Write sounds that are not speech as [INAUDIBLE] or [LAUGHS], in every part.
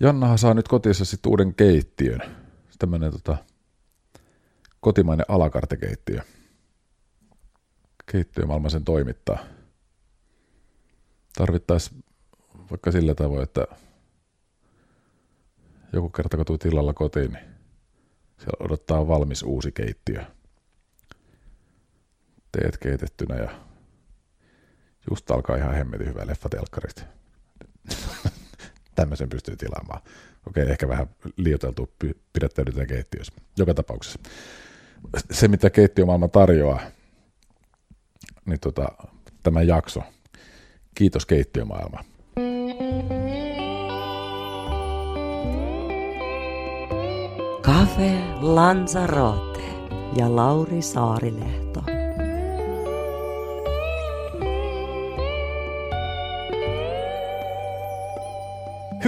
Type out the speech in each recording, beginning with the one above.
Jannahan saa nyt kotiinsa sitten uuden keittiön. Tämmöinen tota, kotimainen alakartekeittiö. Keittiömaailma sen toimittaa. Tarvittaisiin vaikka sillä tavoin, että joku kerta kun tulet illalla kotiin, niin siellä odottaa valmis uusi keittiö. Teet keitettynä ja just alkaa ihan hemmetin hyvä leffa. Tämmöisen pystyy tilaamaan. Okei, ehkä vähän liioteltu pidättäydytään keittiössä. Joka tapauksessa. Se, mitä keittiömaailma tarjoaa, niin tota, tämä jakso. Kiitos keittiömaailma. Cafe Lanzarote ja Lauri Saarilehto.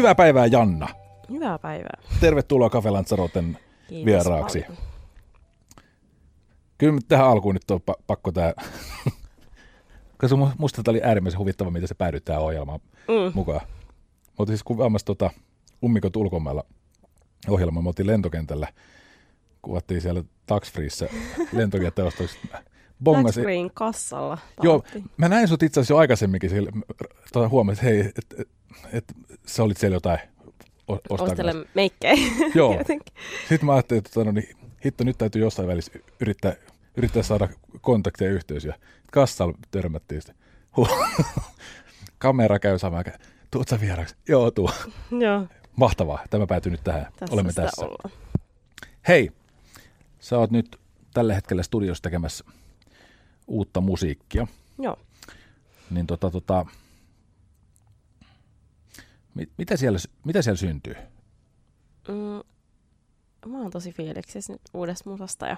Hyvää päivää Janna. Hyvää päivää. Tervetuloa Cafe Lanzaroten Kiitos vieraaksi. paljon. Kyllä tähän alkuun nyt on pa- pakko tämä, [LAUGHS] koska mu- musta tämä oli äärimmäisen huvittava, miten se päädyt tähän ohjelmaan Mm. mukaan. Mä oltiin siis kuvaamassa tota Ummikot ulkomailla ohjelmaa. Me oltiin lentokentällä, kuvattiin siellä Tax Freeissä lentokenttäostoksi. [LAUGHS] Bongasin. Touchscreen kassalla. Joo, mä näin sut itse asiassa jo aikaisemminkin siellä, tota, huomasin, että hei, että et, et, sä olit siellä jotain. Ostelen meikkejä. [LAUGHS] Joo. Sitten mä ajattelin, että tota, no, niin, hitto, nyt täytyy jossain välissä yrittää, yrittää saada kontakteja ja yhteys. Ja kassalla törmättiin sitten. [LAUGHS] Kamera käy samaan. Tuut sä vieraaksi? Joo, tuu. [LAUGHS] Joo, Mahtavaa. Tämä päätyy nyt tähän. tässä Olemme tässä. ollaan. Hei, sä oot nyt tällä hetkellä studiossa tekemässä uutta musiikkia. Joo. Niin tota, tota, mit, mitä, siellä, mitä siellä syntyy? Mm, mä oon tosi fiiliksissä nyt uudesta musasta ja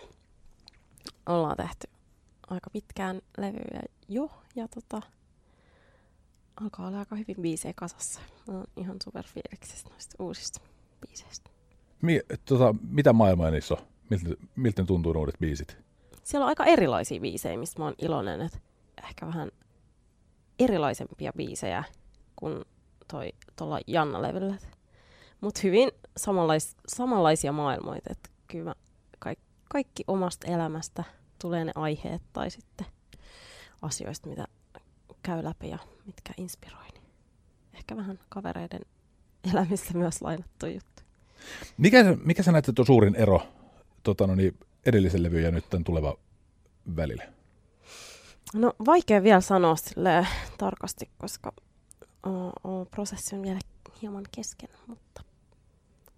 ollaan tehty aika pitkään levyjä jo ja tota, alkaa olla aika hyvin biisejä kasassa. Mä oon ihan super fiiliksissä noista uusista biiseistä. Mi, tota, mitä maailmaa niissä on? Miltä, miltä ne tuntuu uudet biisit? Siellä on aika erilaisia biisejä, mistä mä oon iloinen, että ehkä vähän erilaisempia biisejä kuin toi tuolla Janna-levyllä. Mutta hyvin samanlais, samanlaisia maailmoita, että kyllä mä kaik, kaikki omasta elämästä tulee ne aiheet tai sitten asioista, mitä käy läpi ja mitkä inspiroi. Niin ehkä vähän kavereiden elämistä myös lainattu juttu. Mikä, mikä sä näet, että on suurin ero tota, no niin, edellisen levyn ja nyt tämän tulevan välillä? No vaikea vielä sanoa sille tarkasti, koska o, prosessi on vielä hieman kesken, mutta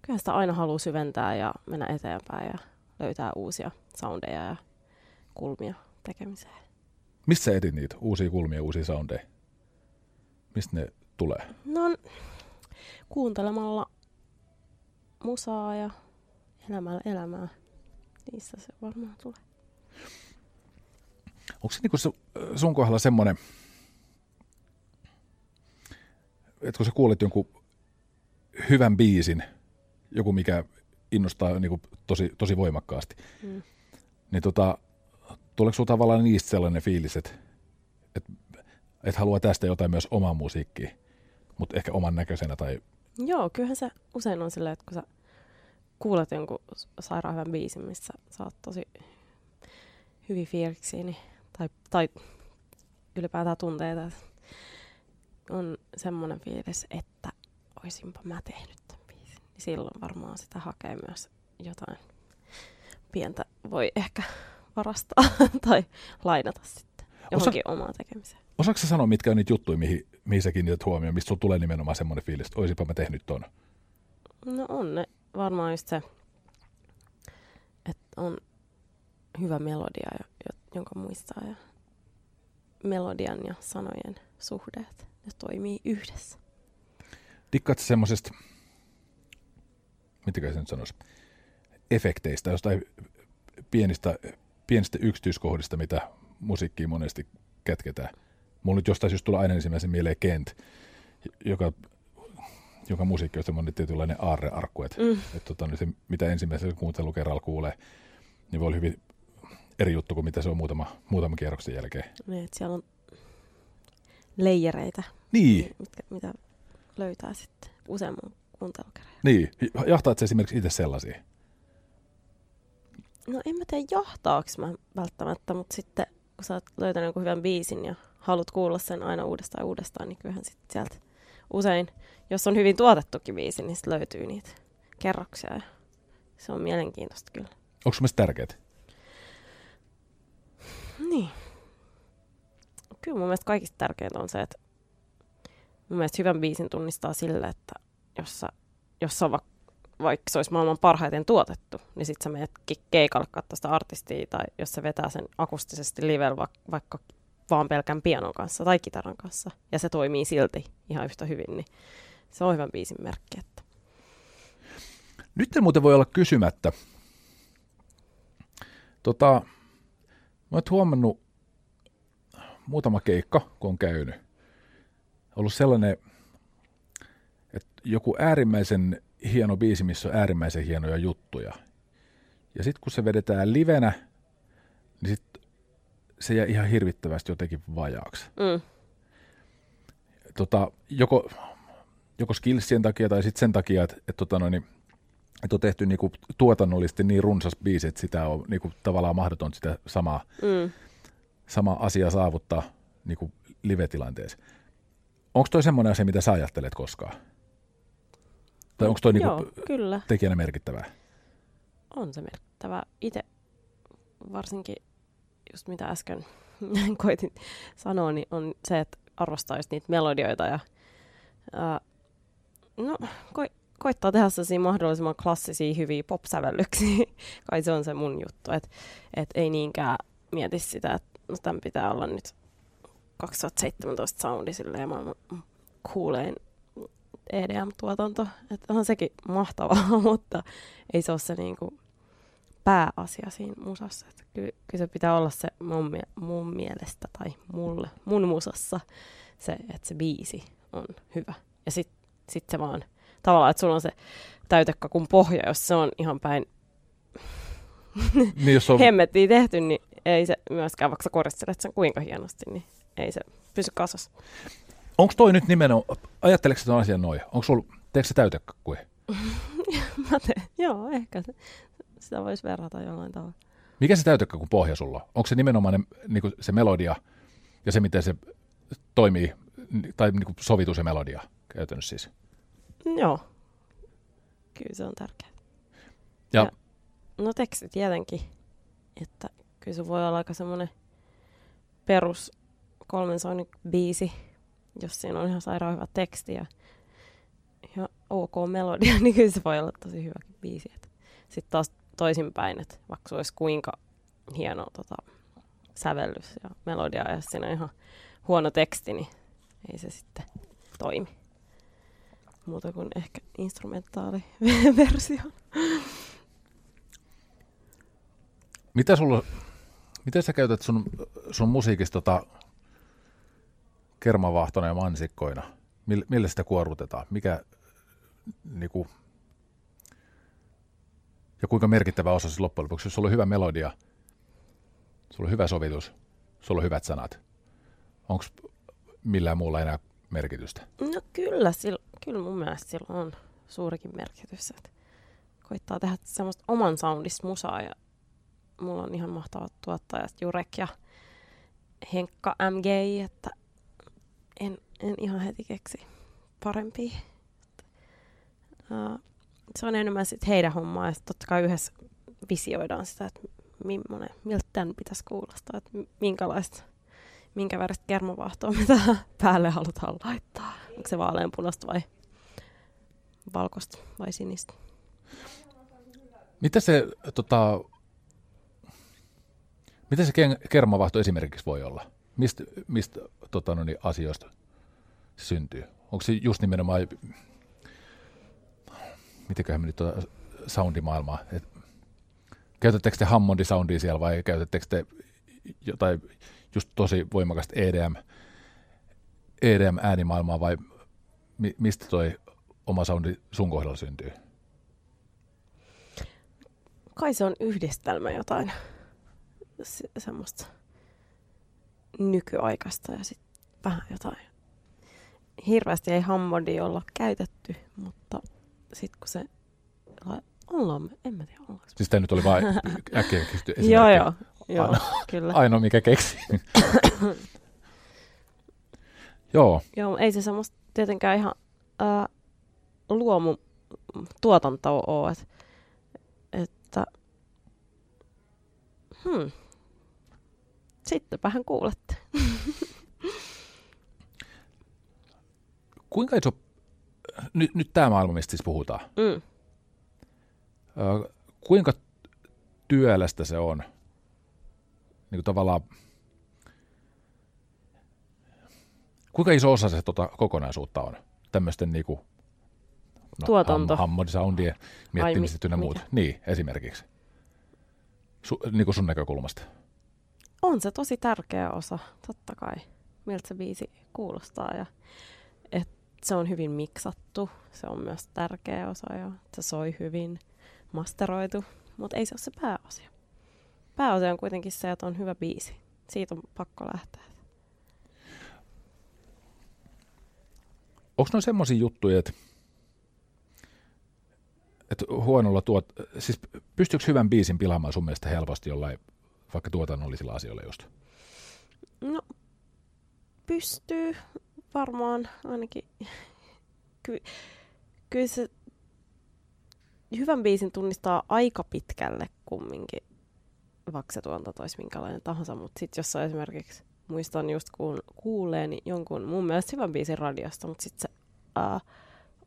kyllä sitä aina haluaa syventää ja mennä eteenpäin ja löytää uusia soundeja ja kulmia tekemiseen. Mistä sä etit niitä uusia kulmia, uusia soundeja? Mistä ne tulee? No kuuntelemalla musaa ja elämällä elämää. Niistä se varmaan tulee. Onko se niinku su- sun kohdalla semmoinen, että kun sä kuulet jonkun hyvän biisin, joku mikä innostaa niinku tosi, tosi voimakkaasti, Mm. niin tota, tuleeko sulla tavallaan niistä sellainen fiilis, että et, et haluaa tästä jotain myös omaa musiikkia, mutta ehkä oman näköisenä tai Joo, kyllähän se usein on silleen, että kun sä kuulet jonkun sairaan hyvän biisin, missä sä oot tosi hyvin fiiliksiä, niin, tai, tai ylipäätään tunteita, että on semmoinen fiilis, että oisinpa mä tehnyt tämän biisin. Niin silloin varmaan sitä hakee myös jotain pientä voi ehkä varastaa [LAUGHS] tai lainata sitten johonkin omaan tekemiseen. Osaatko sä sanoa, mitkä on niitä juttuja, mihin, mihin sä kiinnität huomioon, mistä sulla tulee nimenomaan semmoinen fiilis, että oisinpa mä tehnyt ton? No on ne varmaan just se, että on hyvä melodia, jo- jo- jonka muistaa ja melodian ja sanojen suhdeet. Ne toimii yhdessä. Dikkaat semmoisesta, mitenkä se nyt sanoisi, efekteistä, jostain pienistä, pienistä yksityiskohdista, mitä musiikkiin monesti kätketään. Mulla nyt jostain syystä tulee aina ensimmäisen mieleen Kent, joka, joka musiikki on semmoinen tietynlainen aarrearkku, että, mm. että tota, niin se, mitä ensimmäisellä kuuntelukerralla kuulee, niin voi olla hyvin eri juttu kuin mitä se on muutama, muutaman kierroksen jälkeen. Niin, että siellä on leijereitä, Niin, mitkä, mitä löytää sitten useamman kuuntelukerran. niin. Jahtaat se esimerkiksi itse sellaisia? No en mä tiedä jahtaako mä välttämättä, mutta sitten kun sä oot löytänyt jonkun hyvän biisin ja haluat kuulla sen aina uudestaan ja uudestaan, niin kyllähän sitten sieltä usein, jos on hyvin tuotettukin biisi, niin sit löytyy niitä kerroksia ja se on mielenkiintoista kyllä. Onko mielestä tärkeää? Niin. Kyllä mun mielestä kaikista tärkeintä on se, että mun mielestä hyvän biisin tunnistaa sille, että jos, sä, jos on va, vaikka se olisi maailman parhaiten tuotettu, niin sit sä menet ke- keikalle katsoa sitä artistia, tai jos se vetää sen akustisesti livellä va, vaikka vaan pelkän pianon kanssa tai kitaran kanssa, ja se toimii silti ihan yhtä hyvin, niin se on hyvän biisin merkki. Että. Nyt en muuten voi olla kysymättä. Tota, mä oon huomannut muutama keikka, kun on käynyt. Ollut sellainen, että joku äärimmäisen hieno biisi, missä on äärimmäisen hienoja juttuja. Ja sitten kun se vedetään livenä, niin sit se jää ihan hirvittävästi jotenkin vajaaksi. Mm. Tota, joko, joko skillsien takia tai sitten sen takia, että, että, tota noin, niin, että on tehty niinku tuotannollisesti niin runsas biisi, että sitä on niinku tavallaan mahdoton sitä samaa, Mm. Sama asia saavuttaa niinku live-tilanteessa. Onko toi semmoinen asia, mitä sä ajattelet koskaan? Tai onko toi niinku Joo, kyllä. tekijänä merkittävää? On se merkittävä. Itse varsinkin, just mitä äsken [LAUGHS] koitin sanoa, niin on se, että arvostaa just niitä melodioita ja ää, no, ko- koittaa tehdä sellaisia mahdollisimman klassisia, hyviä pop-sävellyksiä. [LAUGHS] Kai se on se mun juttu, että et ei niinkään mieti sitä, että no, tämän pitää olla nyt 2017 soundi silleen maailman kuulein EDM-tuotanto. Että on sekin mahtavaa, [LAUGHS] mutta ei se ole se niinku pääasia siinä musassa. Että kyllä, kyllä se pitää olla se mun, mie- mun mielestä tai mulle, mun musassa se, että se biisi on hyvä. Ja sitten sit se vaan tavallaan, että sulla on se täytekakun pohja, jos se on ihan päin Niin jos on, [LAUGHS] hemmettiin tehty, niin ei se myöskään, vaikka sä koristelet sen kuinka hienosti, niin ei se pysy kasassa. onko toi nyt nimenomaan, ajatteleeko sä ton asian noin? Onko sulla, teekö sä täytekakkuja? [LAUGHS] Mä teen, joo, ehkä se, sitä voisi verrata jollain tavalla. Mikä se täytekakun pohja sulla on? Onko se nimenomaan ne, niinku se melodia ja se, miten se toimii, tai niinku sovitu se melodia käytännössä siis? Joo, kyllä se on tärkeää. Ja, Ja- No teksti tietenkin, että kyllä se voi olla aika semmoinen perus kolmen soinnin biisi, jos siinä on ihan sairaan hyvä teksti ja, ja ok melodia, [LAUGHS] niin kyllä se voi olla tosi hyväkin biisi. Sitten taas toisinpäin, että vaikka se olisi kuinka hieno tota, sävellys ja melodia ja siinä on ihan huono teksti, niin ei se sitten toimi. Muuta kuin ehkä instrumentaali [LAUGHS] versio. mitä sulla, miten sä käytät sun, sun musiikista tota, kermavahtona ja mansikkoina? Millä, millä sitä kuorrutetaan? Mikä, niinku, ja kuinka merkittävä osa se loppujen lopuksi? Sulla on hyvä melodia, sulla on hyvä sovitus, sulla on hyvät sanat. Onko millään muulla enää merkitystä? No kyllä, sillä, kyllä mun mielestä sillä on suurikin merkitys. Että koittaa tehdä semmoista oman soundista musaa ja mulla on ihan mahtavat tuottajat Jurek ja Henkka MG, että en, en ihan heti keksi parempia. Uh, se on enemmän sit heidän hommaa ja sit totta kai yhdessä visioidaan sitä, että millainen, miltä tämän pitäisi kuulostaa, että minkälaista minkä väristä kermavaahtoa me tähän päälle halutaan laittaa. Onko se vaaleanpunasta vai valkoista vai sinistä? Mitä se, tota, mitä se kermavahto esimerkiksi voi olla? Mistä, mistä tota, no niin, asioista syntyy? Onko se just nimenomaan, mitenköhän me nyt tuota soundimaailmaa, et, käytättekö te Hammond-soundia siellä vai käytättekö te jotain just tosi voimakasta EDM, EDM-äänimaailmaa vai mi, mistä toi oma soundi sun kohdalla syntyy? Kai se on yhdistelmä jotain se, semmoista nykyaikaista ja sitten vähän jotain. Hirveästi ei Hammondia olla käytetty, mutta sitten kun se ollaan me, en mä tiedä ollaanko. Siis tämä nyt oli vain äkkiä keksitty [LAUGHS] Joo, joo, joo, kyllä. Ainoa mikä keksi. [COUGHS] joo. Joo, ei se semmoista tietenkään ihan ää, luomu tuotantoa ole, et, että hmm, sittenpähän kuulette. Kuinka iso, nyt, nyt tämä maailma, mistä siis puhutaan, Mm. Ö, kuinka työlästä se on? Niin kuin tavallaan, kuinka iso osa se tota kokonaisuutta on? Tämmöisten niin kuin, no, Tuotanto. Ham, miettimistä mi- muut. mikä? Niin, esimerkiksi. Su, niin kuin sun näkökulmasta. On se tosi tärkeä osa, totta kai, miltä se biisi kuulostaa. Ja, et se on hyvin miksattu, se on myös tärkeä osa ja se soi hyvin masteroitu, mutta ei se ole se pääasia. Pääasia on kuitenkin se, että on hyvä biisi. Siitä on pakko lähteä. Onko ne semmoisia juttuja, että, että huonolla tuot, siis pystyykö hyvän biisin pilaamaan sun mielestä helposti jollain vaikka tuotannollisilla asioilla just? No, pystyy varmaan ainakin. [LAUGHS] Ky- kyllä se hyvän biisin tunnistaa aika pitkälle kumminkin, vaikka se tuotanto olisi minkälainen tahansa. Mutta sitten jos on esimerkiksi, muistan just kuul- kuulleeni jonkun mun mielestä hyvän biisin radiosta, mutta sitten se ää,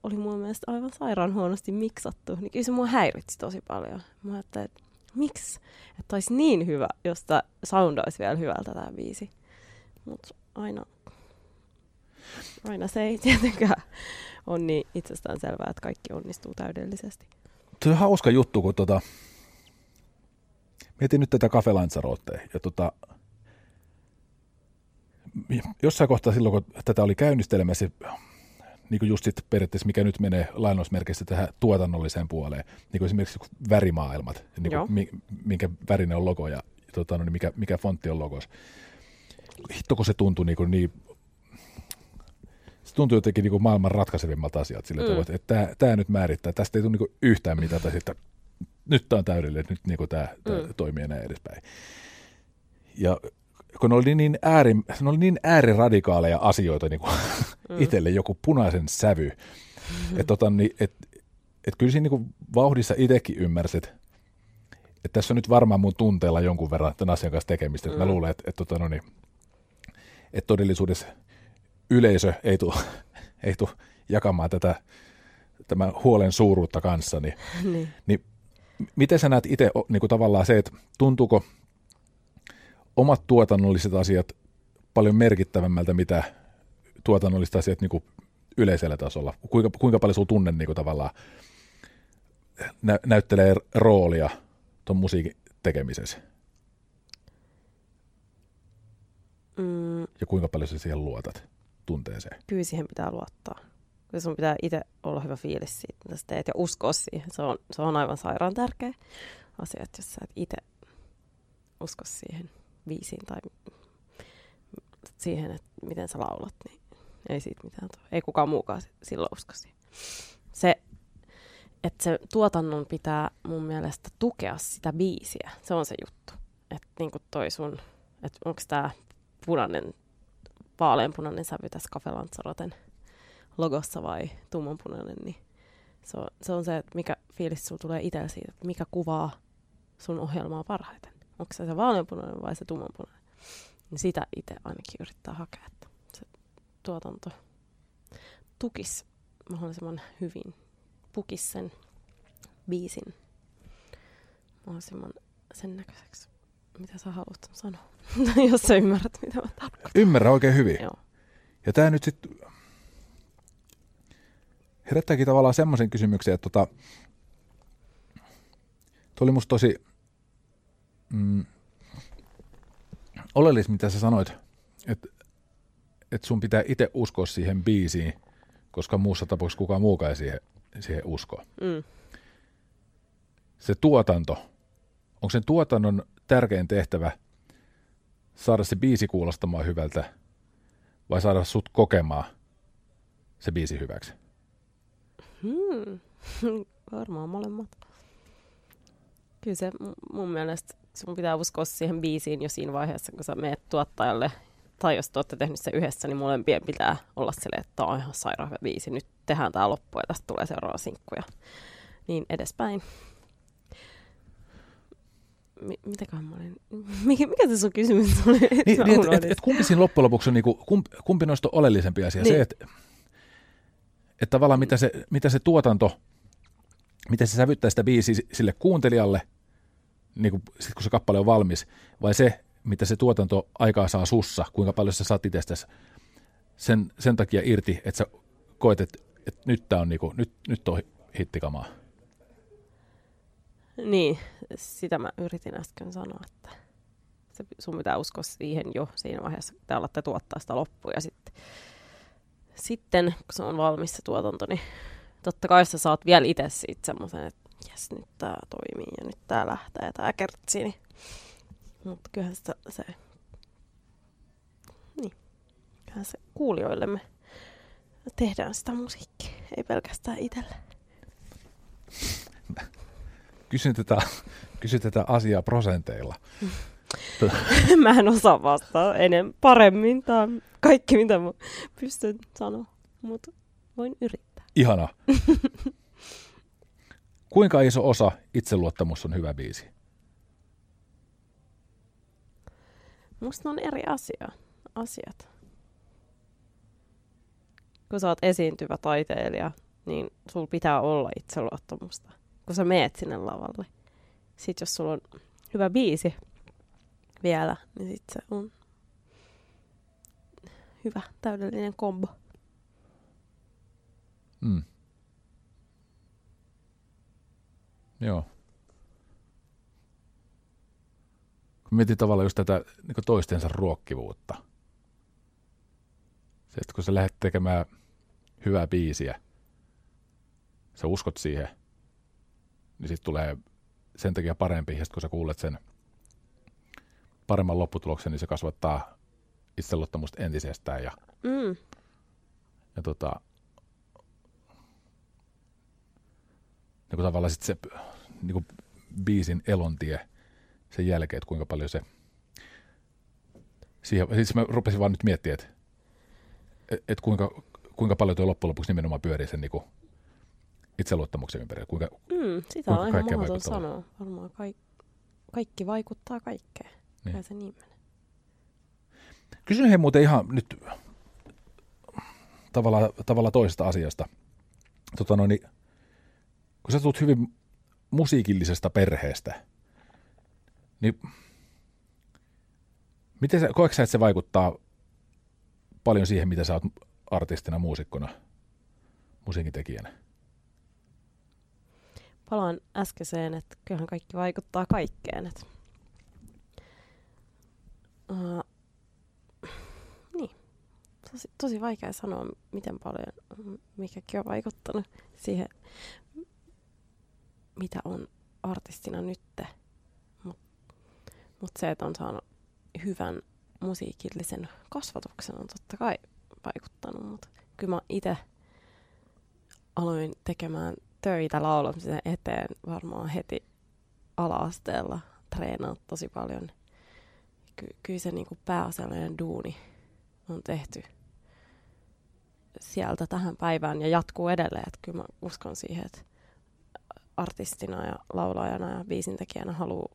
oli mun mielestä aivan sairaan huonosti miksattu, niin kyllä se mua häiritsi tosi paljon. Mä ajattelin, että miksi? Että olisi niin hyvä, jos tämä sound olisi vielä hyvältä tämä biisi. Mutta aina, aina se ei tietenkään ole niin itsestään selvää, että kaikki onnistuu täydellisesti. Se on hauska juttu, kun tota, mietin nyt tätä Cafe Lanzarottea, ja tota, jossain kohtaa silloin, kun tätä oli käynnistelemässä, niin kuin just sit periaatteessa, mikä nyt menee lainausmerkeissä tähän tuotannolliseen puoleen, niin kuin esimerkiksi värimaailmat, niin kuin, mi- minkä värinen on logo ja tota, no, niin mikä, mikä fontti on logos. Hitto, kun se tuntui niin, kuin niin se tuntuu jotenkin niin kuin maailman ratkaisevimmalta asiat sillä Mm. tavoin, että tämä, tämä nyt määrittää, tästä ei tule niin kuin yhtään mitään, tai sitten nyt tämä on täydellinen, nyt niin kuin tämä, tämä Mm. toimii ja näin edespäin. Ja kun ne oli niin, ääri, ne oli niin ääriradikaaleja asioita niin kuin Mm. itselle joku punaisen sävy, että tota, niin, et, et kyllä siinä niin kuin vauhdissa itsekin ymmärsit, että tässä on nyt varmaan mun tunteella jonkun verran tämän asian kanssa tekemistä. Mm. Mä luulen, että, että, tota, no niin, että todellisuudessa yleisö ei tule [LAUGHS] ei tuu jakamaan tätä tämän huolen suuruutta kanssani. [LAUGHS] niin. Niin miten sä näet itse niin kuin tavallaan se, että tuntuuko omat tuotannolliset asiat paljon merkittävämmältä, mitä tuotannolliset asiat niin kuin yleisellä tasolla? Kuinka, kuinka paljon sulla tunne niin kuin tavallaan nä- näyttelee roolia tuon musiikin tekemisessä? Mm, Ja kuinka paljon sä siihen luotat tunteeseen? kyllä siihen pitää luottaa. Kyllä sun pitää itse olla hyvä fiilis siitä, mitä sä teet ja uskoa siihen. Se on, se on aivan sairaan tärkeä asia, että jos sä et itse usko siihen biisiin tai siihen, että miten sä laulat, niin ei siitä mitään tule. Ei kukaan muukaan si- silloin usko siihen. Se, että se tuotannon pitää mun mielestä tukea sitä biisiä. Se on se juttu. Että niin kuin toi sun, että onko tämä punainen, vaaleanpunainen sävy tässä Cafe Lanzaroten logossa vai tummanpunainen, niin se on, se on se, että mikä fiilis sulla tulee itsellä siitä, että mikä kuvaa sun ohjelmaa parhaiten. Onko se se vaaleanpunainen vai se tummanpunainen? Niin sitä itse ainakin yrittää hakea, että se tuotanto tukisi mahdollisimman hyvin, pukisi sen biisin mahdollisimman sen näköiseksi, mitä sä haluat sanoa, [LAUGHS] jos sä ymmärrät, mitä mä tarkoitan. Ymmärrän oikein hyvin. Joo. Ja tämä nyt sitten, herättääkin tavallaan semmoisen kysymyksen, että tota, tuo oli musta tosi mm, oleellista, mitä sä sanoit, että et sun pitää itse uskoa siihen biisiin, koska muussa tapauksessa kukaan muukaan ei siihen, siihen usko. Mm. Se tuotanto, onko sen tuotannon tärkein tehtävä saada se biisi kuulostamaan hyvältä vai saada sut kokemaan se biisi hyväksi? Hmm. [LAUGHS] Varmaan molemmat. Kyllä se mun mielestä sun pitää uskoa siihen biisiin jo siinä vaiheessa, kun sä meet tuottajalle. Tai jos te olette tehnyt se yhdessä, niin molempien pitää olla silleen, että tämä on ihan sairaan hyvä biisi. Nyt tehdään tämä loppu ja tästä tulee seuraava sinkku ja niin edespäin. Mi- mitäköhän mä olin? Mikä, mikä se sun kysymys oli? Niin, niin et, et, kumpi siinä loppujen lopuksi on, niinku, kumpi, kumpi noista on oleellisempi asia? Niin. Se, että et tavallaan mitä se, mitä se tuotanto, miten se sävyttää sitä biisiä sille kuuntelijalle, niin kuin, sit kun se kappale on valmis, vai se, mitä se tuotanto aikaa saa sussa, kuinka paljon sä saat itsestäsi sen, sen takia irti, että sä koet, että, että nyt, tää on, niinku, nyt, nyt on hittikamaa. Niin, sitä mä yritin äsken sanoa, että se, sun pitää uskoa siihen jo siinä vaiheessa, kun te alatte tuottaa sitä loppuun. Ja sitten, sitten, kun se on valmis se tuotanto, niin totta kai sä saat vielä itse siitä semmoisen, että jes, nyt tää toimii ja nyt tää lähtee ja tää kertsi. Niin. Mutta kyllähän sitä, se, niin, kyllähän se kuulijoillemme tehdään sitä musiikkia, ei pelkästään itselle. Kysyn tätä, kysyn tätä asiaa prosenteilla. [LAUGHS] mä en osaa vastaa enemmän paremmin. Tämä on kaikki, mitä mä pystyn sanoa, mutta voin yrittää. Ihana. [LAUGHS] Kuinka iso osa itseluottamus on hyvä biisi? Musta ne on eri asia, asiat. Kun sä oot esiintyvä taiteilija, niin sul pitää olla itseluottamusta, kun sä meet sinne lavalle. Sitten jos sulla on hyvä biisi vielä, niin sit se on hyvä, täydellinen kombo. Mm. Joo. Kun mietin tavallaan just tätä niin toistensa ruokkivuutta. Se, että kun sä lähdet tekemään hyvää biisiä, sä uskot siihen, niin sitten tulee sen takia parempi. Ja sit kun sä kuulet sen paremman lopputuloksen, niin se kasvattaa itseluottamusta entisestään. Ja, Mm. ja tota, niin kuin tavallaan sit se niin kuin biisin elontie sen jälkeen, että kuinka paljon se siihen, siis mä rupesin vaan nyt miettimään, että et, kuinka, kuinka paljon tuo loppujen lopuksi nimenomaan pyörii sen niin kuin itseluottamuksen ympärillä. Kuinka, Mm, sitä Kuinka on ihan mahdoton sanoa. Varmaan kaik- kaikki vaikuttaa kaikkeen. Niin. Niin. se niin menee. Kysyn he muuten ihan nyt tavallaan, tavallaan toisesta asiasta. Tota noin, niin, kun sä tulet hyvin musiikillisesta perheestä, niin miten sä, koetko sä, että se vaikuttaa paljon siihen, mitä sä oot artistina, muusikkona, musiikintekijänä? Palaan äskeiseen, että kyllähän kaikki vaikuttaa kaikkeen. Että, uh, niin. Tosi, tosi vaikea sanoa, miten paljon mikäkin on vaikuttanut siihen, mitä on artistina nytte. Mutta mut se, että on saanut hyvän musiikillisen kasvatuksen, on totta kai vaikuttanut. Mutta kyllä mä itse aloin tekemään töitä laulamisen eteen varmaan heti ala-asteella treenaa tosi paljon. Ky- kyllä se niinku pääasiallinen duuni on tehty sieltä tähän päivään ja jatkuu edelleen. Että kyllä mä uskon siihen, että artistina ja laulajana ja biisintekijänä haluaa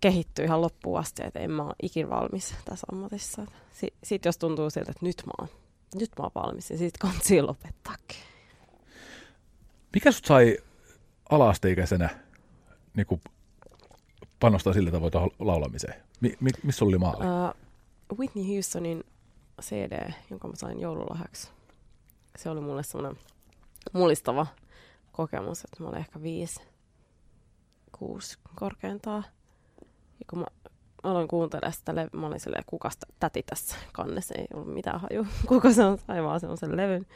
kehittyä ihan loppuun asti, että en mä ole ikin valmis tässä ammatissa. Si- Sitten jos tuntuu siltä, että nyt mä oon, nyt mä oon valmis, niin sitten kansi lopettaakin. Mikä sut sai ala-asteikäisenä niin kuin panostaa sillä tavoin tuohon laulamiseen? Mi, mi, missä oli maali? Uh, Whitney Houstonin CD, jonka mä sain joululahjaksi. Se oli mulle semmoinen mulistava kokemus, että mä olin ehkä viisi, kuusi korkeintaan. Ja kun mä aloin kuuntelemaan sitä levyä, mä olin silleen, kuka täti tässä kannessa, ei ollut mitään haju, [LAUGHS] kuka se on, sai vaan semmoisen levyn.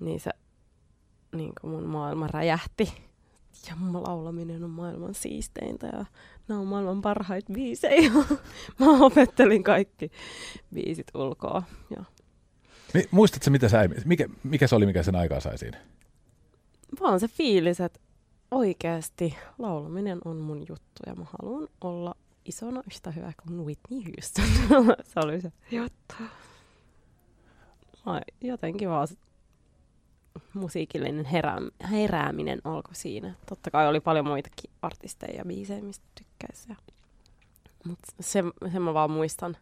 Niin se niin kuin mun maailma räjähti. Ja mun laulaminen on maailman siisteintä ja nämä on maailman parhaita biisejä. [LAUGHS] mä opettelin kaikki biisit ulkoa. Ja Mi- Muistatko, mitä sä, mikä, mikä se oli, mikä sen aikaa sai siinä? Vaan se fiilis, että oikeasti laulaminen on mun juttu ja mä haluan olla isona yhtä hyvä kuin Whitney Houston. [LAUGHS] se oli se juttu. Ai, jotenkin vaan se musiikillinen herää, herääminen alkoi siinä. Totta kai oli paljon muitakin artisteja ja biisejä, mistä tykkäisi. Ja... Mutta sen, sen mä vaan muistan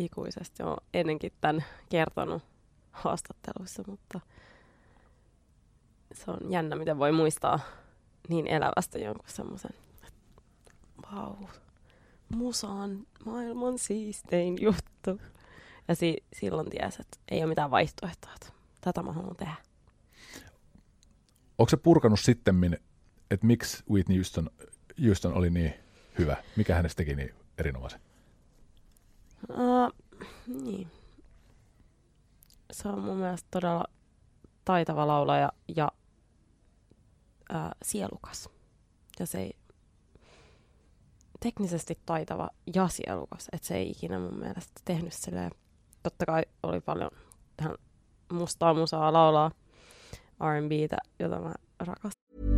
ikuisesti. Olen ennenkin tämän kertonut haastatteluissa, mutta se on jännä, miten voi muistaa niin elävästä jonkun semmoisen, vau, musa on maailman siistein juttu. Ja si- silloin ties, että ei ole mitään vaihtoehtoa, että tätä mä haluan tehdä. Onko se purkanut sitten, että miksi Whitney Houston, Houston oli niin hyvä? Mikä hänestä teki niin erinomaisen? Uh, niin. Se on mun mielestä todella taitava laulaja ja uh, sielukas. Ja se ei teknisesti taitava ja sielukas, että se ei ikinä mun mielestä tehnyt silleen. Totta kai oli paljon tähän mustaa musaa laulaa R&Btä, jota mä rakastan.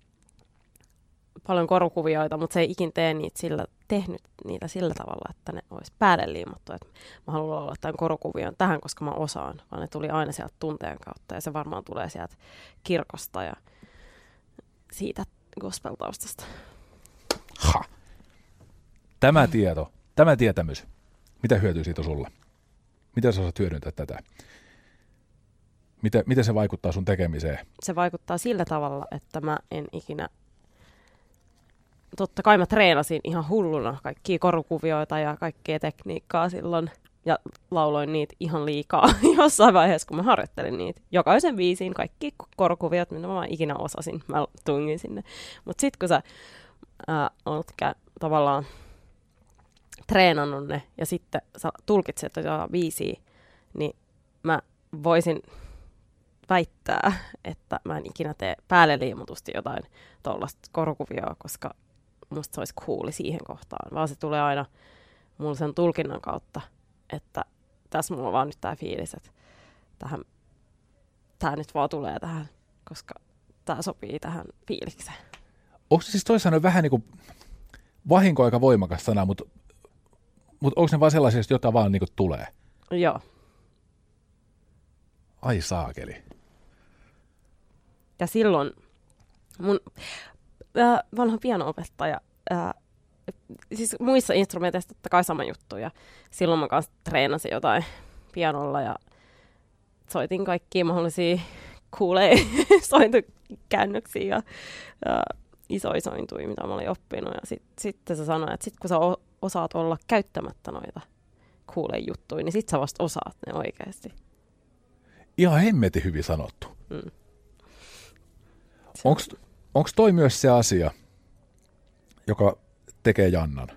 paljon korukuvioita, mutta se ei ikin tee niitä sillä, tehnyt niitä sillä tavalla, että ne olisi päälle liimattu. Että mä haluan olla tämän korukuvion tähän, koska mä osaan, vaan ne tuli aina sieltä tunteen kautta ja se varmaan tulee sieltä kirkosta ja siitä gospel-taustasta. Ha. Tämä tieto, tämä tietämys, mitä hyötyy siitä sulle? Miten sä osaat hyödyntää tätä? Miten, miten se vaikuttaa sun tekemiseen? se vaikuttaa sillä tavalla, että mä en ikinä... Totta kai mä treenasin ihan hulluna kaikkia korukuvioita ja kaikkea tekniikkaa silloin. Ja lauloin niitä ihan liikaa [LAUGHS] jossain vaiheessa, kun mä harjoittelin niitä. Jokaisen biisiin kaikki korukuviot, mitä mä ikinä osasin, mä tungin sinne. Mutta sitten kun sä ää, oot kä- tavallaan treenannut ne ja sitten sä tulkitset tätä biisiä, niin mä voisin väittää, että mä en ikinä tee päälle liimutusti jotain tuollaista korokuvioa, koska musta se olisi cooli siihen kohtaan, vaan se tulee aina mulla sen tulkinnan kautta, että tässä mulla on vaan nyt tää fiilis, että tähän, tää nyt vaan tulee tähän, koska tää sopii tähän fiilikseen. Onko se siis toisaalta vähän niin kuin vahinko aika voimakas sana, mutta, mutta onko ne vaan sellaisia, joita vaan niin kuin tulee? Joo, Ai saakeli. Ja silloin mun äh, vanha pianoopettaja, äh, siis muissa instrumenteissa totta kai sama juttu. Ja silloin mä kanssa treenasin jotain pianolla ja soitin kaikkia mahdollisia kuulee [LAUGHS] sointukäännöksiä ja, ja isoja sointuja, mitä mä olin oppinut. Ja sit, sitten se sanoi, että sit kun sä o- osaat olla käyttämättä noita kuulee juttuja, niin sit sä vasta osaat ne oikeasti. Ihan hemmetin hyvin sanottu. Mm. Onko toi myös se asia, joka tekee Jannan,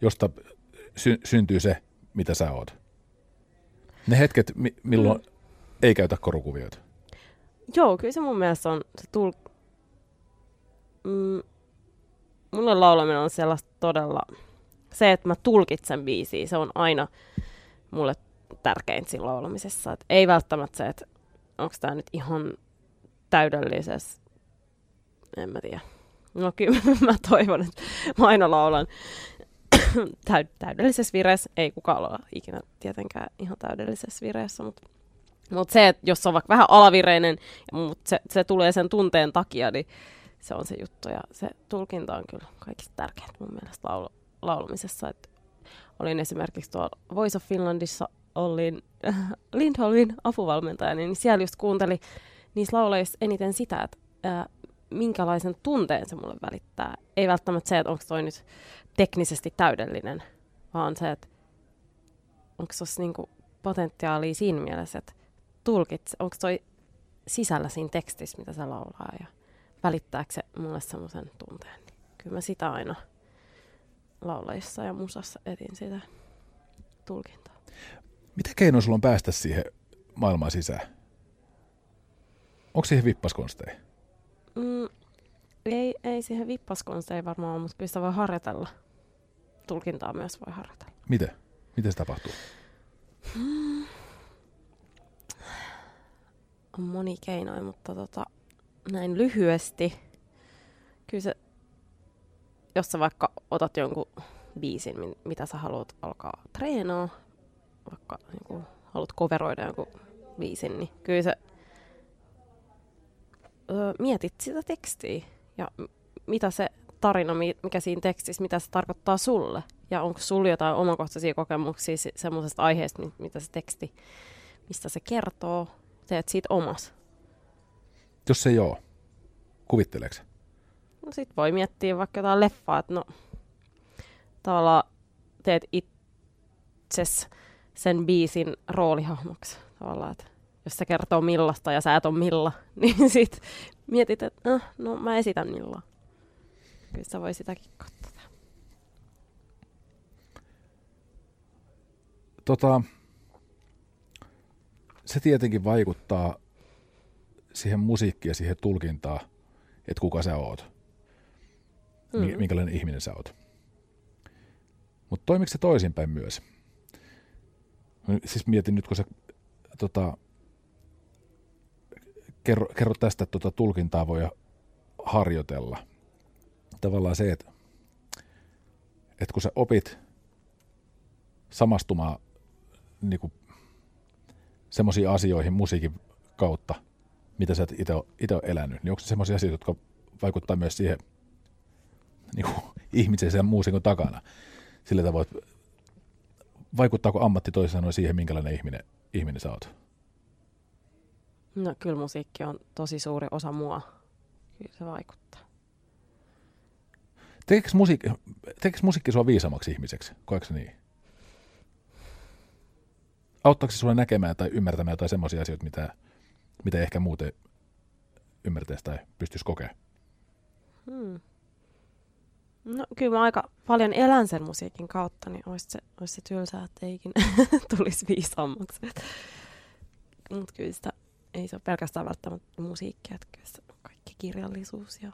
josta sy- syntyy se, mitä sä oot? Ne hetket, mi- milloin mm. ei käytä korukuvioita. Joo, kyllä se mun mielestä on se tul... Mm, mulle laulaminen on sellaista todella... Se, että mä tulkitsen biisiä, se on aina mulle tärkeintä siinä laulamisessa. Et ei välttämättä se, että onko tämä nyt ihan täydellisessä... En mä tiedä. No kyllä mä [LAUGHS] toivon, että mä aina laulan [COUGHS] täy- täydellisessä vireessä. Ei kukaan ole ikinä tietenkään ihan täydellisessä vireessä, mutta mut se, että jos on vaikka vähän alavireinen, mutta se, se tulee sen tunteen takia, niin se on se juttu. Ja se tulkinta on kyllä kaikista tärkeintä mun mielestä laul- laulamisessa. Et olin esimerkiksi tuolla Voice of Finlandissa, olin [LAUGHS] Lindholmin apuvalmentaja, niin siellä just kuunteli niissä lauleissa eniten sitä, että ää, minkälaisen tunteen se mulle välittää. Ei välttämättä se, että onko toi nyt teknisesti täydellinen, vaan se, että onko tuossa niinku potentiaalia siinä mielessä, että tulkit, onko toi sisällä siinä tekstissä, mitä se laulaa ja välittääkö se mulle semmoisen tunteen. Kyllä mä sitä aina laulajissa ja musassa etin sitä tulkintaa. Mitä keino sulla on päästä siihen maailmaan sisään? Onko siihen vippaskonsteja? Mm, ei, ei siihen vippaskonsteja varmaan ole, mutta kyllä sitä voi harjoitella. Tulkintaa myös voi harjoitella. Miten? Miten se tapahtuu? On moni keinoin, mutta tota, näin lyhyesti. Kyllä se, jos sä vaikka otat jonkun biisin, mitä sä haluat alkaa treenaa, vaikka niin haluat coveroida jonkun biisin, niin kyllä se mietit sitä tekstiä ja mitä se tarina, mi- mikä siinä tekstissä, mitä se tarkoittaa sulle. Ja onko sulla jotain omakohtaisia kokemuksia se- semmoisesta aiheesta, mi- mitä se teksti, mistä se kertoo. Teet siitä omas. Jos se ole, kuvitteleeko se? No sit voi miettiä vaikka jotain leffaa, että no tavallaan teet itses sen biisin roolihahmoksi. Tavallaan, että jos se kertoo millasta ja sä et ole milla, [LAUGHS] niin sit mietit, että no, no mä esitän millaa. Kyllä sä voi sitäkin katsoa. Tota, se tietenkin vaikuttaa siihen musiikkiin ja siihen tulkintaan, että kuka sä oot. Mm. Minkälainen ihminen sä oot. Mutta toimiko se toisinpäin myös? Siis mietin nyt, kun sä tota, kerro, kerro tästä, että tota tulkintaa voi harjoitella. Tavallaan se, että, että kun sä opit samastumaan niin semmoisiin asioihin musiikin kautta, mitä sä et itse ole elänyt, niin onko se semmoisia asioita, jotka vaikuttaa myös siihen niin kuin, ihmisen sen muusikon takana? Sillä tavoin, vaikuttaako ammatti toisin sanoen siihen, minkälainen ihminen, ihminen sä oot? No kyllä musiikki on tosi suuri osa mua. Kyllä se vaikuttaa. Tekeekö musiikki, tekeekö musiikki sua viisaammaksi ihmiseksi? Koetko se niin? Auttaako se sua näkemään tai ymmärtämään jotain semmoisia asioita, mitä, mitä ei ehkä muuten ymmärtäisi tai pystyisi kokemaan? Hmm. No kyllä mä aika paljon elän sen musiikin kautta, niin olisi se, olisi se tylsää, että ei ikinä [LAUGHS] tulisi viisaammaksi. Mutta kyllä sitä ei se ole pelkästään välttämättä musiikkia, että kyllä se on kaikki kirjallisuus ja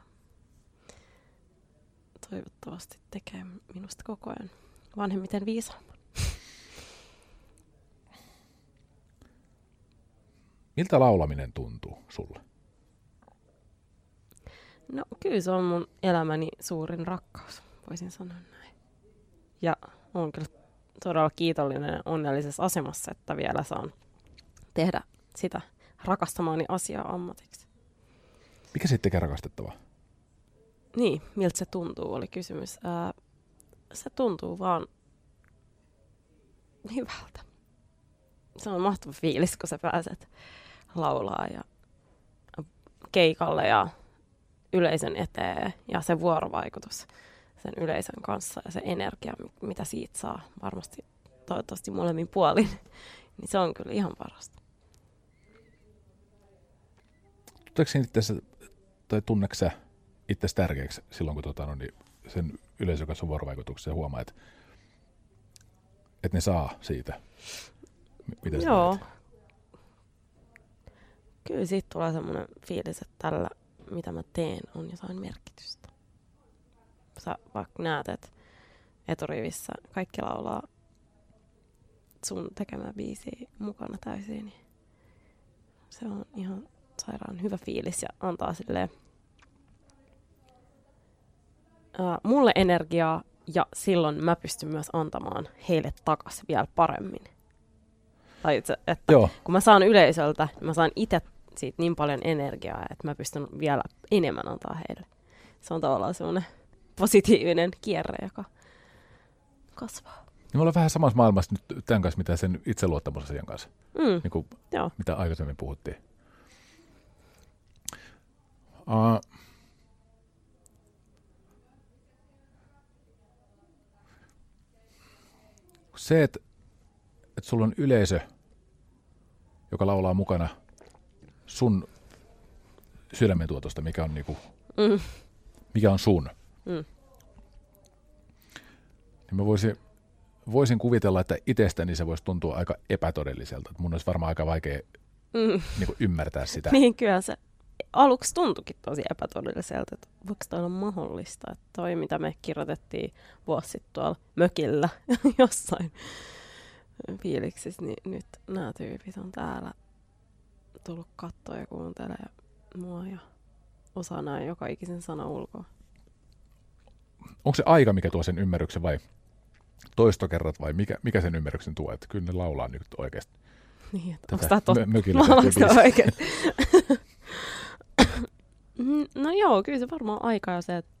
toivottavasti tekee minusta koko ajan vanhemmiten viisaamman. Miltä laulaminen tuntuu sulle? No kyllä se on mun elämäni suurin rakkaus, voisin sanoa näin. Ja olen kyllä todella kiitollinen ja onnellisessa asemassa, että vielä saan tehdä sitä rakastamaani asiaa ammatiksi. Mikä sitten tekee rakastettavaa? Niin, miltä se tuntuu, oli kysymys. Ää, se tuntuu vaan hyvältä. Se on mahtava fiilis, kun sä pääset laulaa ja keikalle ja yleisön eteen ja se vuorovaikutus sen yleisön kanssa ja se energia, mi- mitä siitä saa varmasti toivottavasti molemmin puolin, niin se on kyllä ihan parasta. Tunteeko itse tai tunneeko sä itse tärkeäksi silloin, kun tota, no, niin sen yleisön kanssa on vuorovaikutuksessa ja huomaa, että, että ne saa siitä, mitä Joo. Kyllä siitä tulee semmoinen fiilis, että tällä, mitä mä teen, on jotain merkitystä. Sä vaikka näet, että eturivissä kaikki laulaa sun tekemää biisiä mukana täysin, niin se on ihan sairaan hyvä fiilis ja antaa silleen ää, mulle energiaa Ja silloin mä pystyn myös antamaan heille takaisin vielä paremmin. Tai itse, että Joo. kun mä saan yleisöltä, niin mä saan itse siitä niin paljon energiaa, että mä pystyn vielä enemmän antaa heille. Se on tavallaan semmoinen positiivinen kierre, joka kasvaa. Niin me ollaan vähän samassa maailmassa nyt tämän kanssa, mitä sen itseluottamusasian kanssa, Mm, niin kuin, joo. mitä aikaisemmin puhuttiin. Uh, se, että, että sulla on yleisö, joka laulaa mukana sun sydämen tuotosta, mikä on, niinku, Mm, mikä on sun, mm, niin mä voisin, voisin kuvitella, että itsestäni se voisi tuntua aika epätodelliselta. Mun olisi varmaan aika vaikea mm. niin ymmärtää sitä. [LAUGHS] Niin kyllä se aluksi tuntuikin tosi epätodelliselta, että voiko toi olla mahdollista, että toi mitä me kirjoitettiin vuosi sitten tuolla mökillä [LAUGHS] jossain fiiliksissä, niin nyt nämä tyypit on täällä tullut katsoa ja kuuntelee mua ja osaa näin joka ikisen sana ulkoa. Onko se aika, mikä tuo sen ymmärryksen vai toistokerrat vai mikä, mikä sen ymmärryksen tuo? Että kyllä ne laulaa nyt oikeasti. Niin, että onko tämä totta? mö- biisiä. oikein? [LAUGHS] Mm, no joo, kyllä se varmaan aika ja se, että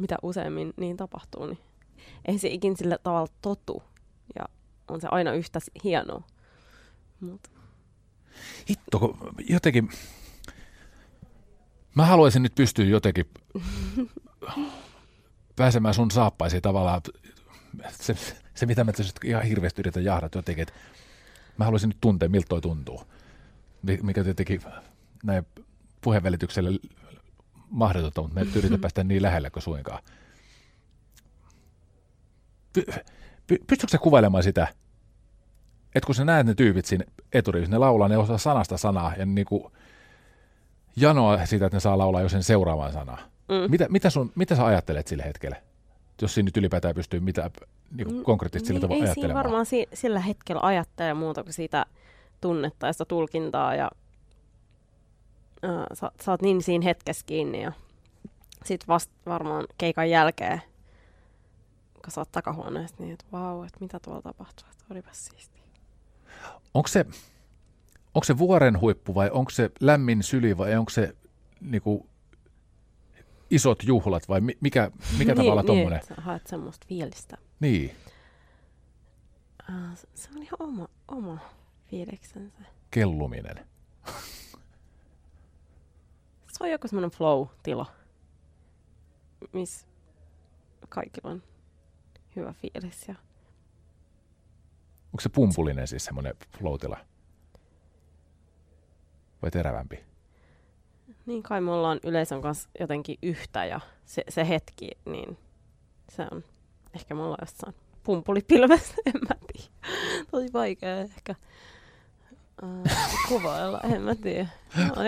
mitä useammin niin tapahtuu, niin ei se ikin sillä tavalla totu. Ja on se aina yhtä hienoa. Mut, Hitto, kun jotenkin... Mä haluaisin nyt pystyä jotenkin [LAUGHS] pääsemään sun saappaisiin tavallaan. Se, se mitä mä tässä ihan hirveästi yritän jahdata jotenkin, että mä haluaisin nyt tuntea, miltä toi tuntuu. Mi- Mikä tietenkin näin puheenvälityksellä mahdotonta, mutta me nyt yritän [LAUGHS] päästä niin lähelle kuin suinkaan. Py, py, pystytkö sä kuvailemaan sitä, että kun sä näet ne tyypit siinä eturivissä, ne laulaa, ne osaa sanasta sanaa ja ne niinku janoa sitä, että ne saa laulaa jo sen seuraavan sanaa. mm. Mitä, mitä, sun, mitä sä ajattelet sillä hetkellä? Jos siinä nyt ylipäätään pystyy mitä niinku Mm, konkreettisesti sillä niin tavalla ei siinä ajattelemaan. varmaan si- sillä hetkellä ajattele muuta kuin sitä tunnetta ja sitä tulkintaa ja sä, sä oot niin siinä hetkessä kiinni ja sit vasta varmaan keikan jälkeen, kun sä oot takahuoneesta, niin että vau, että mitä tuolla tapahtuu, että olipas siistiä. Onko se, onko se vuoren huippu vai onko se lämmin syli vai onko se niinku, isot juhlat vai mi- mikä, mikä [LAUGHS] tavalla niin, tommonen? että sä haet semmoista fiilistä. Niin, se- se on ihan oma, oma fiiliksensä. kelluminen. [LAUGHS] Se on joku semmoinen flow-tila, missä kaikilla on hyvä fiilis ja Onko se pumpulinen siis semmoinen floatila? Vai terävämpi? Niin kai me ollaan yleisön kanssa jotenkin yhtä ja se, se hetki, niin se on, ehkä me ollaan jossain pumpulipilvessä, [LAUGHS] en mä tiedä. Tosi vaikea ehkä äh, kuvailla, en mä tiedä. Joku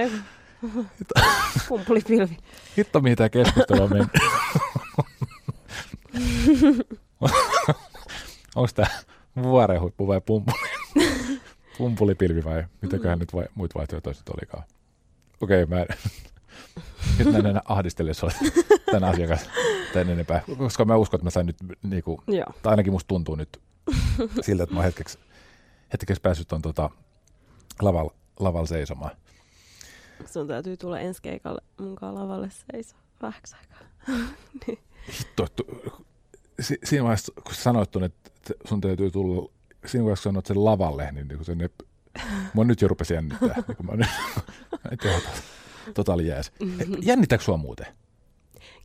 pumpulipilvi. Hitto, mihin tämä keskustelu on mennyt. Onko tämä vuorenhuippu vai pumpuli? pumpulipilvi vai mitäköhän nyt vai, muut vaihtoehtoja sitten olikaan? Okei, mä en, nyt mä en enää ahdistele sua tämän asian kanssa tän enempää, koska mä uskon, että mä sain nyt, niinku, Joo. tai ainakin musta tuntuu nyt siltä, että mä oon hetkeksi, hetkeksi päässyt tuon tota, lavalla, lavalla seisomaan. Sun täytyy tulla ensi keikalle munkaan lavalle seiso vähäksi aikaa. [LAUGHS] si, siinä vaiheessa, kun sanoit tuonne, että sun täytyy tulla, siinä vaiheessa, kun sanoit sen lavalle, niin, niin kun se ne, mua nyt jo rupesi jännittää. [LAUGHS] niin mä nyt, totaali jääs. Jännittääkö sua muuten?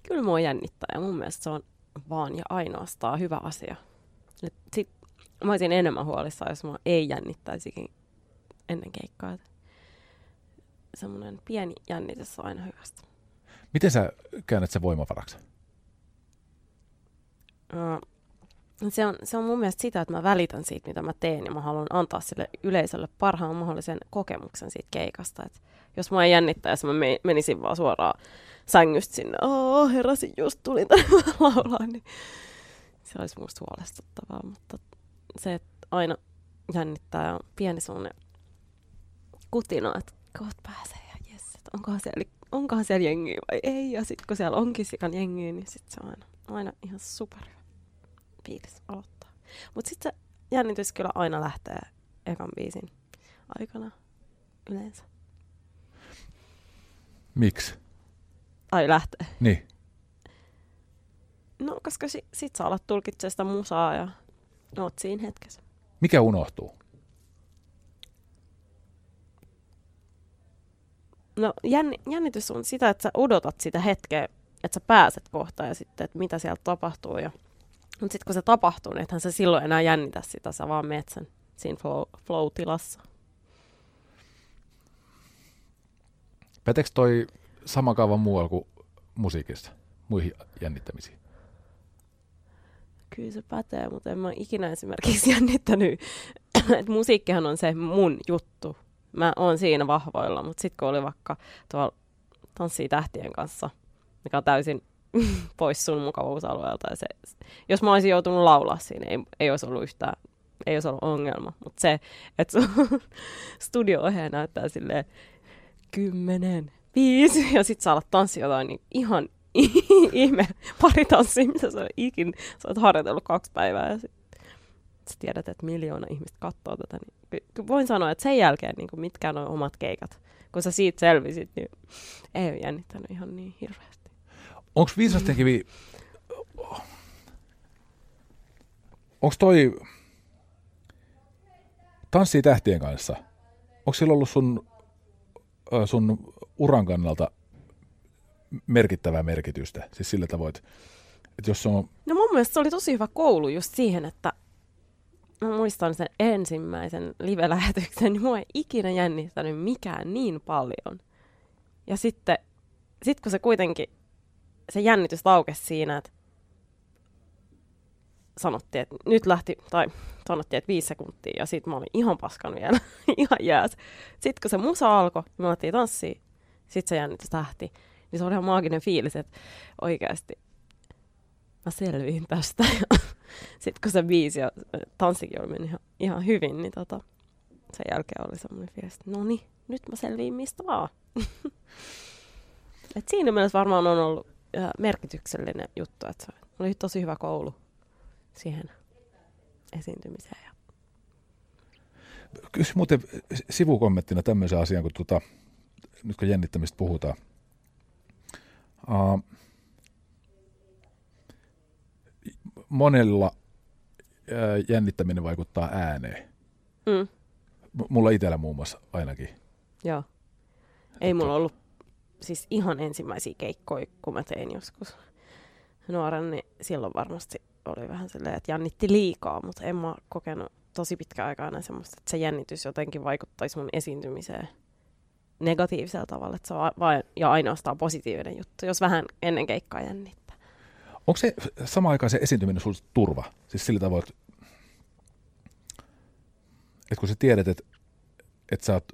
Kyllä mua jännittää ja mun mielestä se on vaan ja ainoastaan hyvä asia. Et sit, mä olisin enemmän huolissaan, jos mua ei jännittäisikin ennen keikkaa. Semmoinen pieni jännitys on aina hyvästä. Miten sä käännät sen voimavaraksi? Uh, se, on, se on mun mielestä sitä, että mä välitän siitä, mitä mä teen, ja mä haluan antaa sille yleisölle parhaan mahdollisen kokemuksen siitä keikasta. Et jos mä ei jännittäisi, mä me- menisin vaan suoraan sängystä sinne, oh, heräsin just, tulin tänne [LAUGHS] laulaa, niin se olisi musta huolestuttavaa, mutta se, että aina jännittää on pieni semmoinen kutina, että kohta pääsee ja jes, että onkohan siellä, onkohan siellä jengiä vai ei, ja sitten kun siellä onkin sikan jengiä, niin sitten se on aina aina ihan super fiilis aloittaa. Mutta sitten se jännitys kyllä aina lähtee ekan biisin aikana yleensä. Miksi? Ai lähtee. Niin. No, koska si- sit sä alat tulkitsemaan sitä musaa ja oot siinä hetkessä. Mikä unohtuu? No jänni- jännitys on sitä, että sä odotat sitä hetkeä, että sä pääset kohtaan ja sitten, että mitä sieltä tapahtuu. Ja... Mutta sitten kun se tapahtuu, niin ethän sä silloin enää jännitä sitä, sä vaan meet sen siinä flow, flow-tilassa. Päteekö toi sama kaava muualla kuin musiikissa, muihin jännittämisiin? Kyllä se pätee, mutta en mä ikinä esimerkiksi [LAUGHS] jännittänyt. että musiikkihan on se mun juttu. Mä oon siinä vahvoilla, mutta sitten kun oli vaikka tuolla Tanssii tähtien kanssa, mikä on täysin [LAUGHS] pois sun mukavuusalueelta. Ja se, jos mä olisin joutunut laulaa siinä, ei, ei olisi ollut yhtään, ei olisi ollut ongelma. Mutta se, että sun [LAUGHS] studio-ohjaaja näyttää silleen kymmenen, viisi, ja sit sä alat tanssia jotain niin ihan [LAUGHS] ihme pari tanssia, mitä sä ikin, sä oot harjoitellut kaksi päivää ja sit sä tiedät, että miljoona ihmistä katsoo tätä. Niin voin sanoa, että sen jälkeen niin kuin mitkään on omat keikat, kun sä siitä selvisit, niin ei ole jännittänyt ihan niin hirveästi. Onko Viisasten kivi... Onko toi... Tanssii tähtien kanssa. Onko sillä ollut sun, sun uran kannalta merkittävää merkitystä? Siis sillä tavoin, että jos on... No mun mielestä se oli tosi hyvä koulu just siihen, että mä muistan sen ensimmäisen live-lähetyksen, niin mua ei ikinä jännittänyt mikään niin paljon. Ja sitten, sit kun se kuitenkin, se jännitys laukesi siinä, että sanottiin, että nyt lähti, tai sanottiin, että viisi sekuntia, ja sitten mä olin ihan paskan vielä, [LAUGHS] ihan jääs. Sitten kun se musa alkoi, niin me alettiin tanssia, sitten se jännitys lähti, niin se oli ihan maaginen fiilis, että oikeasti mä selviin tästä. [LAUGHS] Sitten kun se biisi ja tanssikin oli mennyt ihan, ihan hyvin, niin tota, sen jälkeen oli semmoinen fiilis, että no niin, nyt mä selviin mistä vaan. [LAUGHS] Et siinä mielessä varmaan on ollut merkityksellinen juttu, että se oli tosi hyvä koulu siihen esiintymiseen. Ja Kysy muuten sivukommenttina tämmöisen asian, kun tota, nyt kun jännittämistä puhutaan. Uh, monella jännittäminen vaikuttaa ääneen. Mm, M- mulla itsellä muun muassa ainakin. joo. Ei mulla ollut siis ihan ensimmäisiä keikkoja, kun mä tein joskus nuoren, niin silloin varmasti oli vähän silleen, että jännitti liikaa, mutta en mä kokenut tosi pitkä aikaa enää semmoista, että se jännitys jotenkin vaikuttaisi mun esiintymiseen negatiivisella tavalla, että se on vain ja ainoastaan positiivinen juttu, jos vähän ennen keikkaa jännittää. Onko se sama aikaan se esiintyminen sulle turva? Siis sillä tavoin, että, että kun sä tiedät, että, että sä oot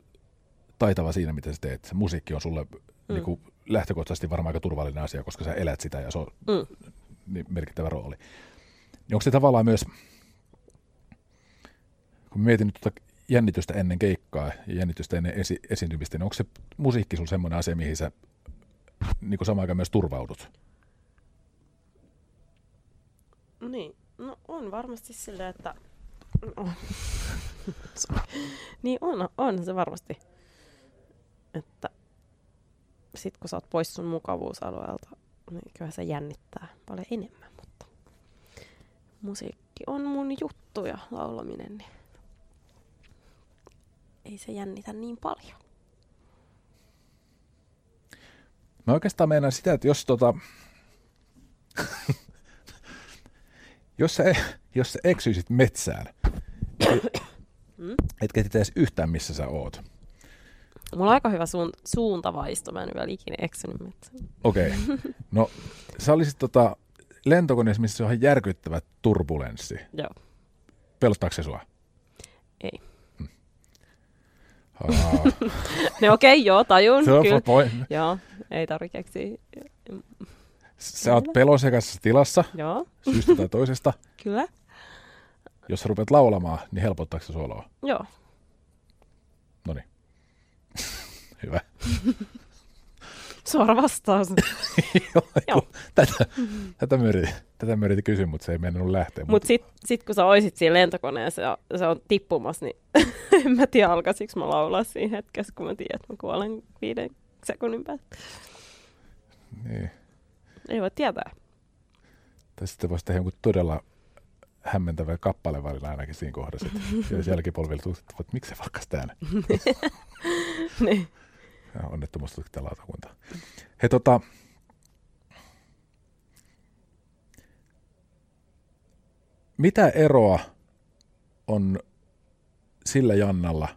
taitava siinä, mitä sä teet, se musiikki on sulle mm. niin kuin lähtökohtaisesti varmaan aika turvallinen asia, koska sä elät sitä ja se on Mm. niin merkittävä rooli. Niin onko se tavallaan myös, kun mietin nyt tuota jännitystä ennen keikkaa ja jännitystä ennen esi- esiintymistä, niin onko se musiikki sulla semmoinen asia, mihin sä niin kuin samaan aikaan myös turvaudut? Niin, no on varmasti silleen, että... Sorry. [LAUGHS] niin on, on se varmasti. Että sit kun sä oot pois sun mukavuusalueelta, niin kyllä se jännittää paljon enemmän, mutta musiikki on mun juttu ja laulaminen, niin ei se jännitä niin paljon. Mä oikeastaan meinaan sitä, että jos tota, [LAUGHS] jos sä, jos sä eksyisit metsään, etkä [COUGHS] et edes yhtään missä sä oot. Mulla on aika hyvä suun, suuntavaisto, mä en vielä ikinä eksynyt metsään. Okei. Okay. [LAUGHS] No, sä olisit tota, lentokoneessa, missä on ihan järkyttävä turbulenssi. Joo, Pelottaako se sua? ei. Aa, [LAUGHS] Ne okei, okay, joo, tajun, se on kyllä. Joo, ei tarvitse keksiä. Sä oot pelosekaisessa tilassa, Joo, syystä tai toisesta. [LAUGHS] kyllä. Jos sä rupeat laulamaan, niin helpottaako se sua oloa? Joo. No niin. [LAUGHS] Hyvä. [LAUGHS] Suora vastaus. Joo, tätä, tätä, mä yritin, tätä mä yritin kysyä, mutta se ei mennyt lähteä. Mutta sitten sit kun sä oisit siinä lentokoneessa ja se on tippumassa, niin en mä tiedä alkaisiko mä laulaa siinä hetkessä, kun mä tiedän, että mä kuolen viiden sekunnin päästä. niin. Ei voi tietää. Tai sitten voisi tehdä jonkun todella hämmentävä kappale välillä ainakin siinä kohdassa. että [LAUGHS] jos jälkipolvilla tutkittavat, että miksi se valkkas täällä. [LAUGHS] niin. Onnettomuustutkinta He tota, mitä eroa on sillä Jannalla,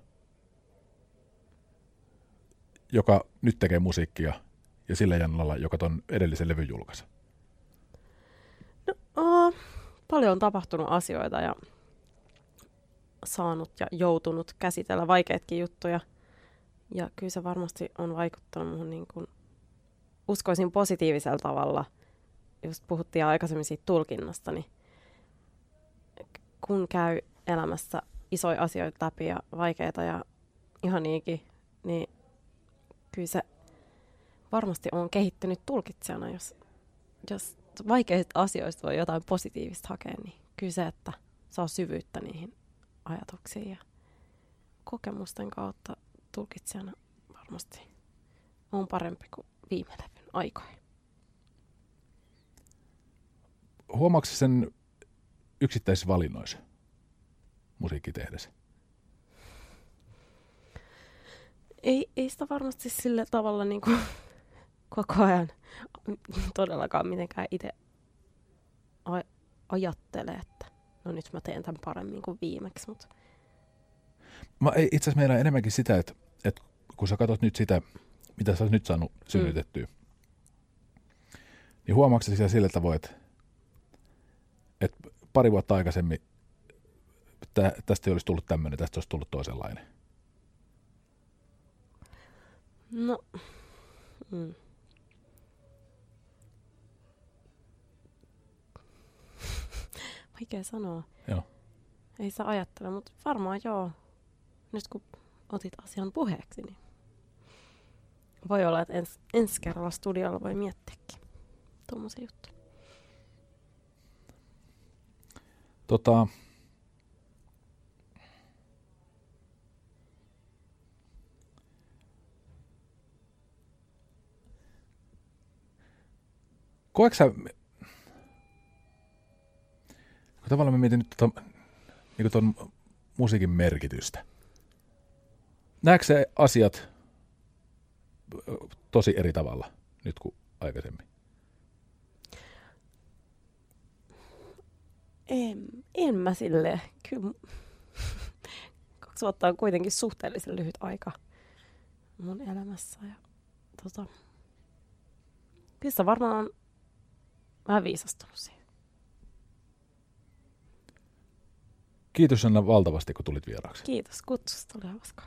joka nyt tekee musiikkia, ja sillä Jannalla, joka ton edellisen levyn julkaisi? No, uh, paljon on tapahtunut asioita ja saanut ja joutunut käsitellä vaikeatkin juttuja. Ja kyllä se varmasti on vaikuttanut muuhun niin kuin, uskoisin positiivisella tavalla. Just puhuttiin aikaisemmin siitä tulkinnasta, niin kun käy elämässä isoja asioita läpi ja vaikeita ja ihan niinkin, niin kyllä se varmasti on kehittynyt tulkitsijana, jos, jos vaikeista asioista voi jotain positiivista hakea, niin kyllä se, että saa syvyyttä niihin ajatuksiin ja kokemusten kautta tulkitsijana varmasti on parempi kuin viime levyn aikoihin. Huomaatko sen yksittäisissä valinnoissa musiikki tehdessä? Ei, ei sitä varmasti sillä tavalla niin kuin koko ajan [LAUGHS] todellakaan mitenkään itse ajattele, että no nyt mä teen tämän paremmin kuin viimeksi, mutta Mä itse asiassa meillä enemmänkin sitä, että, että kun sä katsot nyt sitä, mitä sä oot nyt saanut synnytettyä, niin huomaatko sitä sillä tavoin, että, että pari vuotta aikaisemmin tä, tästä ei olisi tullut tämmöinen, tästä olisi tullut toisenlainen. no... Mm. Vaikea sanoa. Joo. Ei saa ajattele, mutta varmaan joo. Nyt kun otit asian puheeksi, niin voi olla, että ens, ensi kerralla studiolla voi miettiäkin tuommoisia juttuja. Tota, koetko tavallaan mä mietin nyt tota, niin ton musiikin merkitystä. Näetkö asiat tosi eri tavalla nyt kuin aikaisemmin? En, en mä sille. Kyllä kaksi vuotta on kuitenkin suhteellisen lyhyt aika mun elämässä. Ja, tota, kyllä varmaan on vähän viisastunut siihen. Kiitos Anna valtavasti, kun tulit vieraaksi. Kiitos kutsusta, oli hauskaa.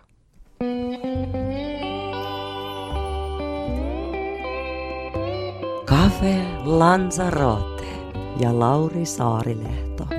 Cafe Lanzarote ja Lauri Saarilehto.